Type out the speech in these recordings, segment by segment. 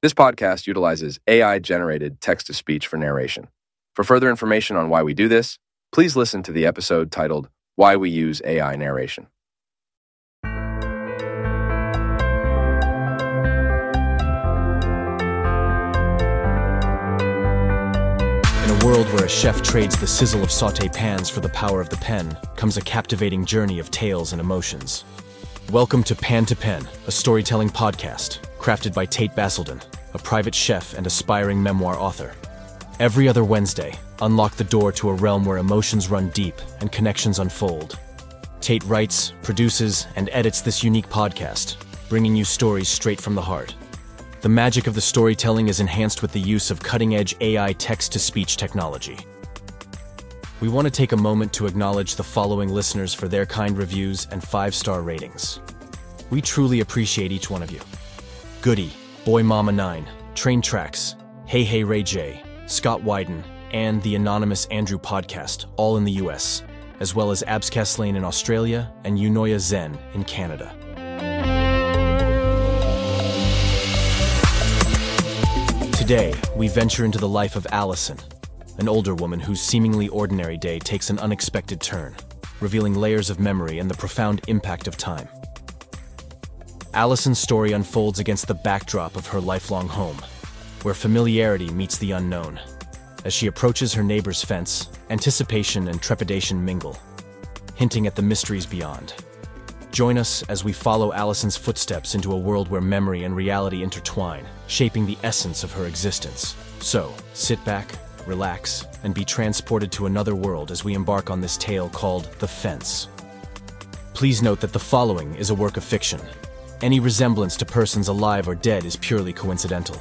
This podcast utilizes AI generated text to speech for narration. For further information on why we do this, please listen to the episode titled Why We Use AI Narration. In a world where a chef trades the sizzle of saute pans for the power of the pen, comes a captivating journey of tales and emotions. Welcome to Pan to Pen, a storytelling podcast crafted by Tate Basildon, a private chef and aspiring memoir author. Every other Wednesday, unlock the door to a realm where emotions run deep and connections unfold. Tate writes, produces, and edits this unique podcast, bringing you stories straight from the heart. The magic of the storytelling is enhanced with the use of cutting edge AI text to speech technology. We want to take a moment to acknowledge the following listeners for their kind reviews and five star ratings. We truly appreciate each one of you. Goody, Boy Mama 9, Train Tracks, Hey Hey Ray J, Scott Wyden, and the anonymous Andrew podcast, all in the US, as well as Abscast Lane in Australia and Unoya Zen in Canada. Today, we venture into the life of Alison, an older woman whose seemingly ordinary day takes an unexpected turn, revealing layers of memory and the profound impact of time. Alison's story unfolds against the backdrop of her lifelong home, where familiarity meets the unknown. As she approaches her neighbor's fence, anticipation and trepidation mingle, hinting at the mysteries beyond. Join us as we follow Alison's footsteps into a world where memory and reality intertwine, shaping the essence of her existence. So, sit back, relax, and be transported to another world as we embark on this tale called The Fence. Please note that the following is a work of fiction. Any resemblance to persons alive or dead is purely coincidental.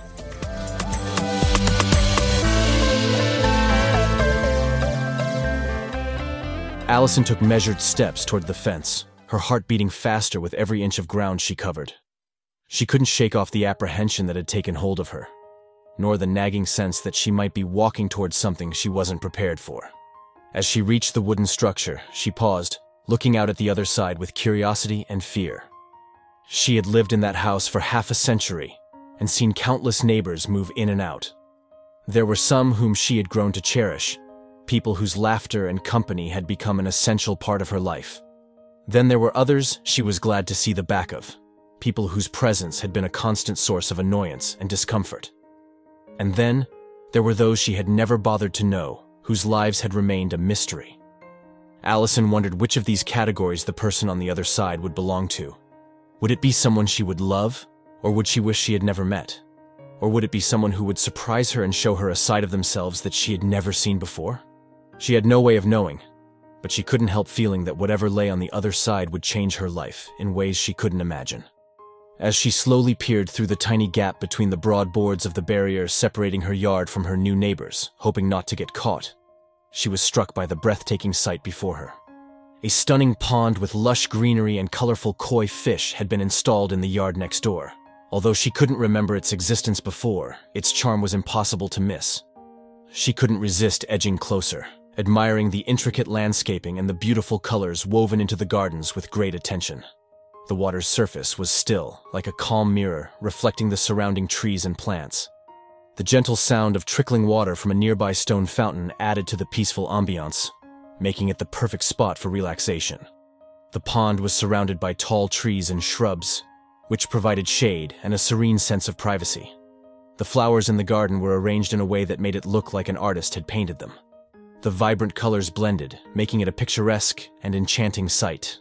Alison took measured steps toward the fence, her heart beating faster with every inch of ground she covered. She couldn't shake off the apprehension that had taken hold of her, nor the nagging sense that she might be walking towards something she wasn't prepared for. As she reached the wooden structure, she paused, looking out at the other side with curiosity and fear. She had lived in that house for half a century and seen countless neighbors move in and out. There were some whom she had grown to cherish, people whose laughter and company had become an essential part of her life. Then there were others she was glad to see the back of, people whose presence had been a constant source of annoyance and discomfort. And then there were those she had never bothered to know, whose lives had remained a mystery. Alison wondered which of these categories the person on the other side would belong to. Would it be someone she would love, or would she wish she had never met? Or would it be someone who would surprise her and show her a side of themselves that she had never seen before? She had no way of knowing, but she couldn't help feeling that whatever lay on the other side would change her life in ways she couldn't imagine. As she slowly peered through the tiny gap between the broad boards of the barrier separating her yard from her new neighbors, hoping not to get caught, she was struck by the breathtaking sight before her. A stunning pond with lush greenery and colorful koi fish had been installed in the yard next door. Although she couldn't remember its existence before, its charm was impossible to miss. She couldn't resist edging closer, admiring the intricate landscaping and the beautiful colors woven into the gardens with great attention. The water's surface was still, like a calm mirror, reflecting the surrounding trees and plants. The gentle sound of trickling water from a nearby stone fountain added to the peaceful ambiance, making it the perfect spot for relaxation. The pond was surrounded by tall trees and shrubs, which provided shade and a serene sense of privacy. The flowers in the garden were arranged in a way that made it look like an artist had painted them. The vibrant colors blended, making it a picturesque and enchanting sight.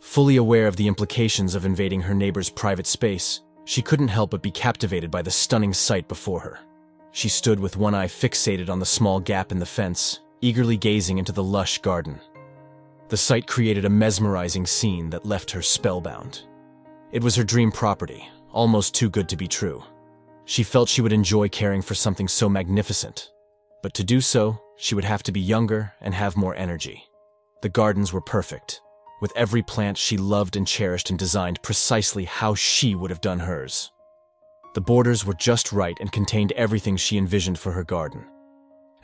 Fully aware of the implications of invading her neighbor's private space, she couldn't help but be captivated by the stunning sight before her. She stood with one eye fixated on the small gap in the fence, eagerly gazing into the lush garden. The sight created a mesmerizing scene that left her spellbound. It was her dream property, almost too good to be true. She felt she would enjoy caring for something so magnificent. But to do so, she would have to be younger and have more energy. The gardens were perfect, with every plant she loved and cherished and designed precisely how she would have done hers. The borders were just right and contained everything she envisioned for her garden.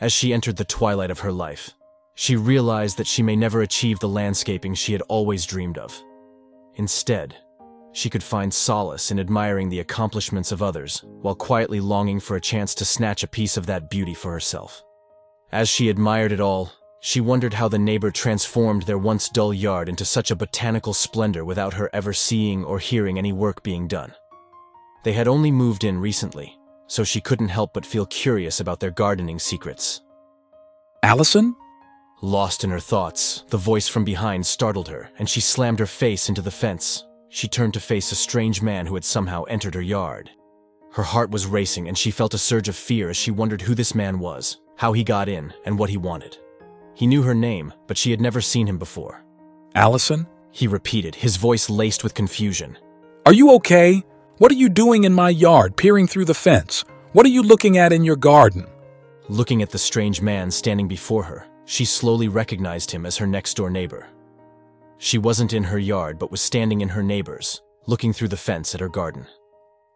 As she entered the twilight of her life, she realized that she may never achieve the landscaping she had always dreamed of. Instead, she could find solace in admiring the accomplishments of others, while quietly longing for a chance to snatch a piece of that beauty for herself. As she admired it all, she wondered how the neighbor transformed their once dull yard into such a botanical splendor without her ever seeing or hearing any work being done. They had only moved in recently, so she couldn't help but feel curious about their gardening secrets. Alison? Lost in her thoughts, the voice from behind startled her, and she slammed her face into the fence. She turned to face a strange man who had somehow entered her yard. Her heart was racing, and she felt a surge of fear as she wondered who this man was, how he got in, and what he wanted. He knew her name, but she had never seen him before. Alison? He repeated, his voice laced with confusion. Are you okay? What are you doing in my yard, peering through the fence? What are you looking at in your garden? Looking at the strange man standing before her, she slowly recognized him as her next door neighbor. She wasn't in her yard, but was standing in her neighbor's, looking through the fence at her garden.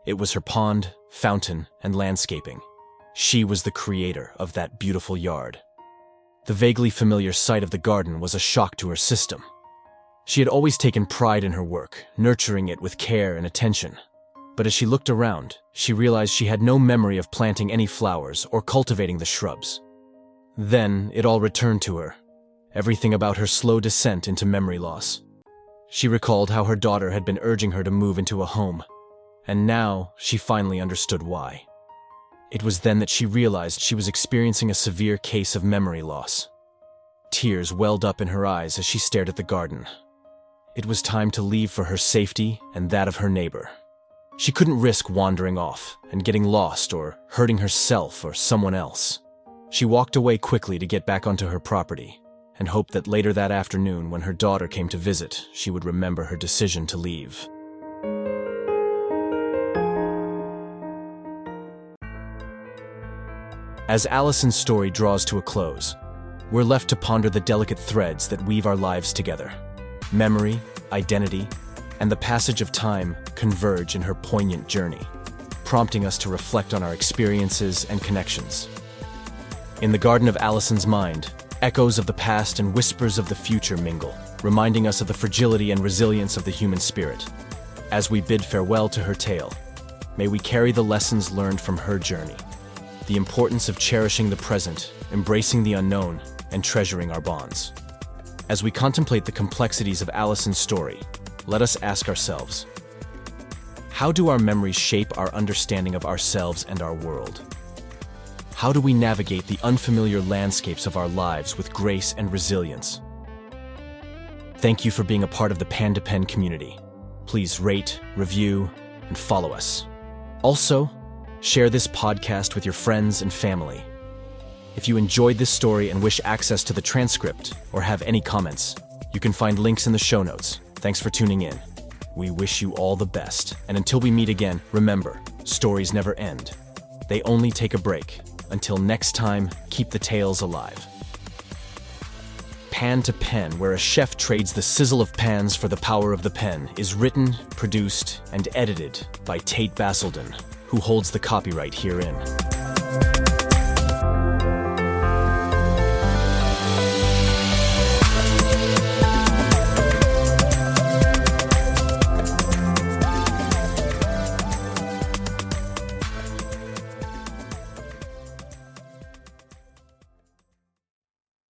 It was her pond, fountain, and landscaping. She was the creator of that beautiful yard. The vaguely familiar sight of the garden was a shock to her system. She had always taken pride in her work, nurturing it with care and attention. But as she looked around, she realized she had no memory of planting any flowers or cultivating the shrubs. Then it all returned to her, everything about her slow descent into memory loss. She recalled how her daughter had been urging her to move into a home, and now she finally understood why. It was then that she realized she was experiencing a severe case of memory loss. Tears welled up in her eyes as she stared at the garden. It was time to leave for her safety and that of her neighbor. She couldn't risk wandering off and getting lost or hurting herself or someone else. She walked away quickly to get back onto her property and hoped that later that afternoon, when her daughter came to visit, she would remember her decision to leave. As Alison's story draws to a close, we're left to ponder the delicate threads that weave our lives together. Memory, identity, and the passage of time converge in her poignant journey, prompting us to reflect on our experiences and connections. In the garden of Alison's mind, echoes of the past and whispers of the future mingle, reminding us of the fragility and resilience of the human spirit. As we bid farewell to her tale, may we carry the lessons learned from her journey, the importance of cherishing the present, embracing the unknown, and treasuring our bonds. As we contemplate the complexities of Alison's story, let us ask ourselves, how do our memories shape our understanding of ourselves and our world? How do we navigate the unfamiliar landscapes of our lives with grace and resilience? Thank you for being a part of the Pan to Pen community. Please rate, review, and follow us. Also, share this podcast with your friends and family. If you enjoyed this story and wish access to the transcript or have any comments, you can find links in the show notes. Thanks for tuning in. We wish you all the best. And until we meet again, remember stories never end, they only take a break. Until next time, keep the tales alive. Pan to Pen, where a chef trades the sizzle of pans for the power of the pen, is written, produced, and edited by Tate Basildon, who holds the copyright herein.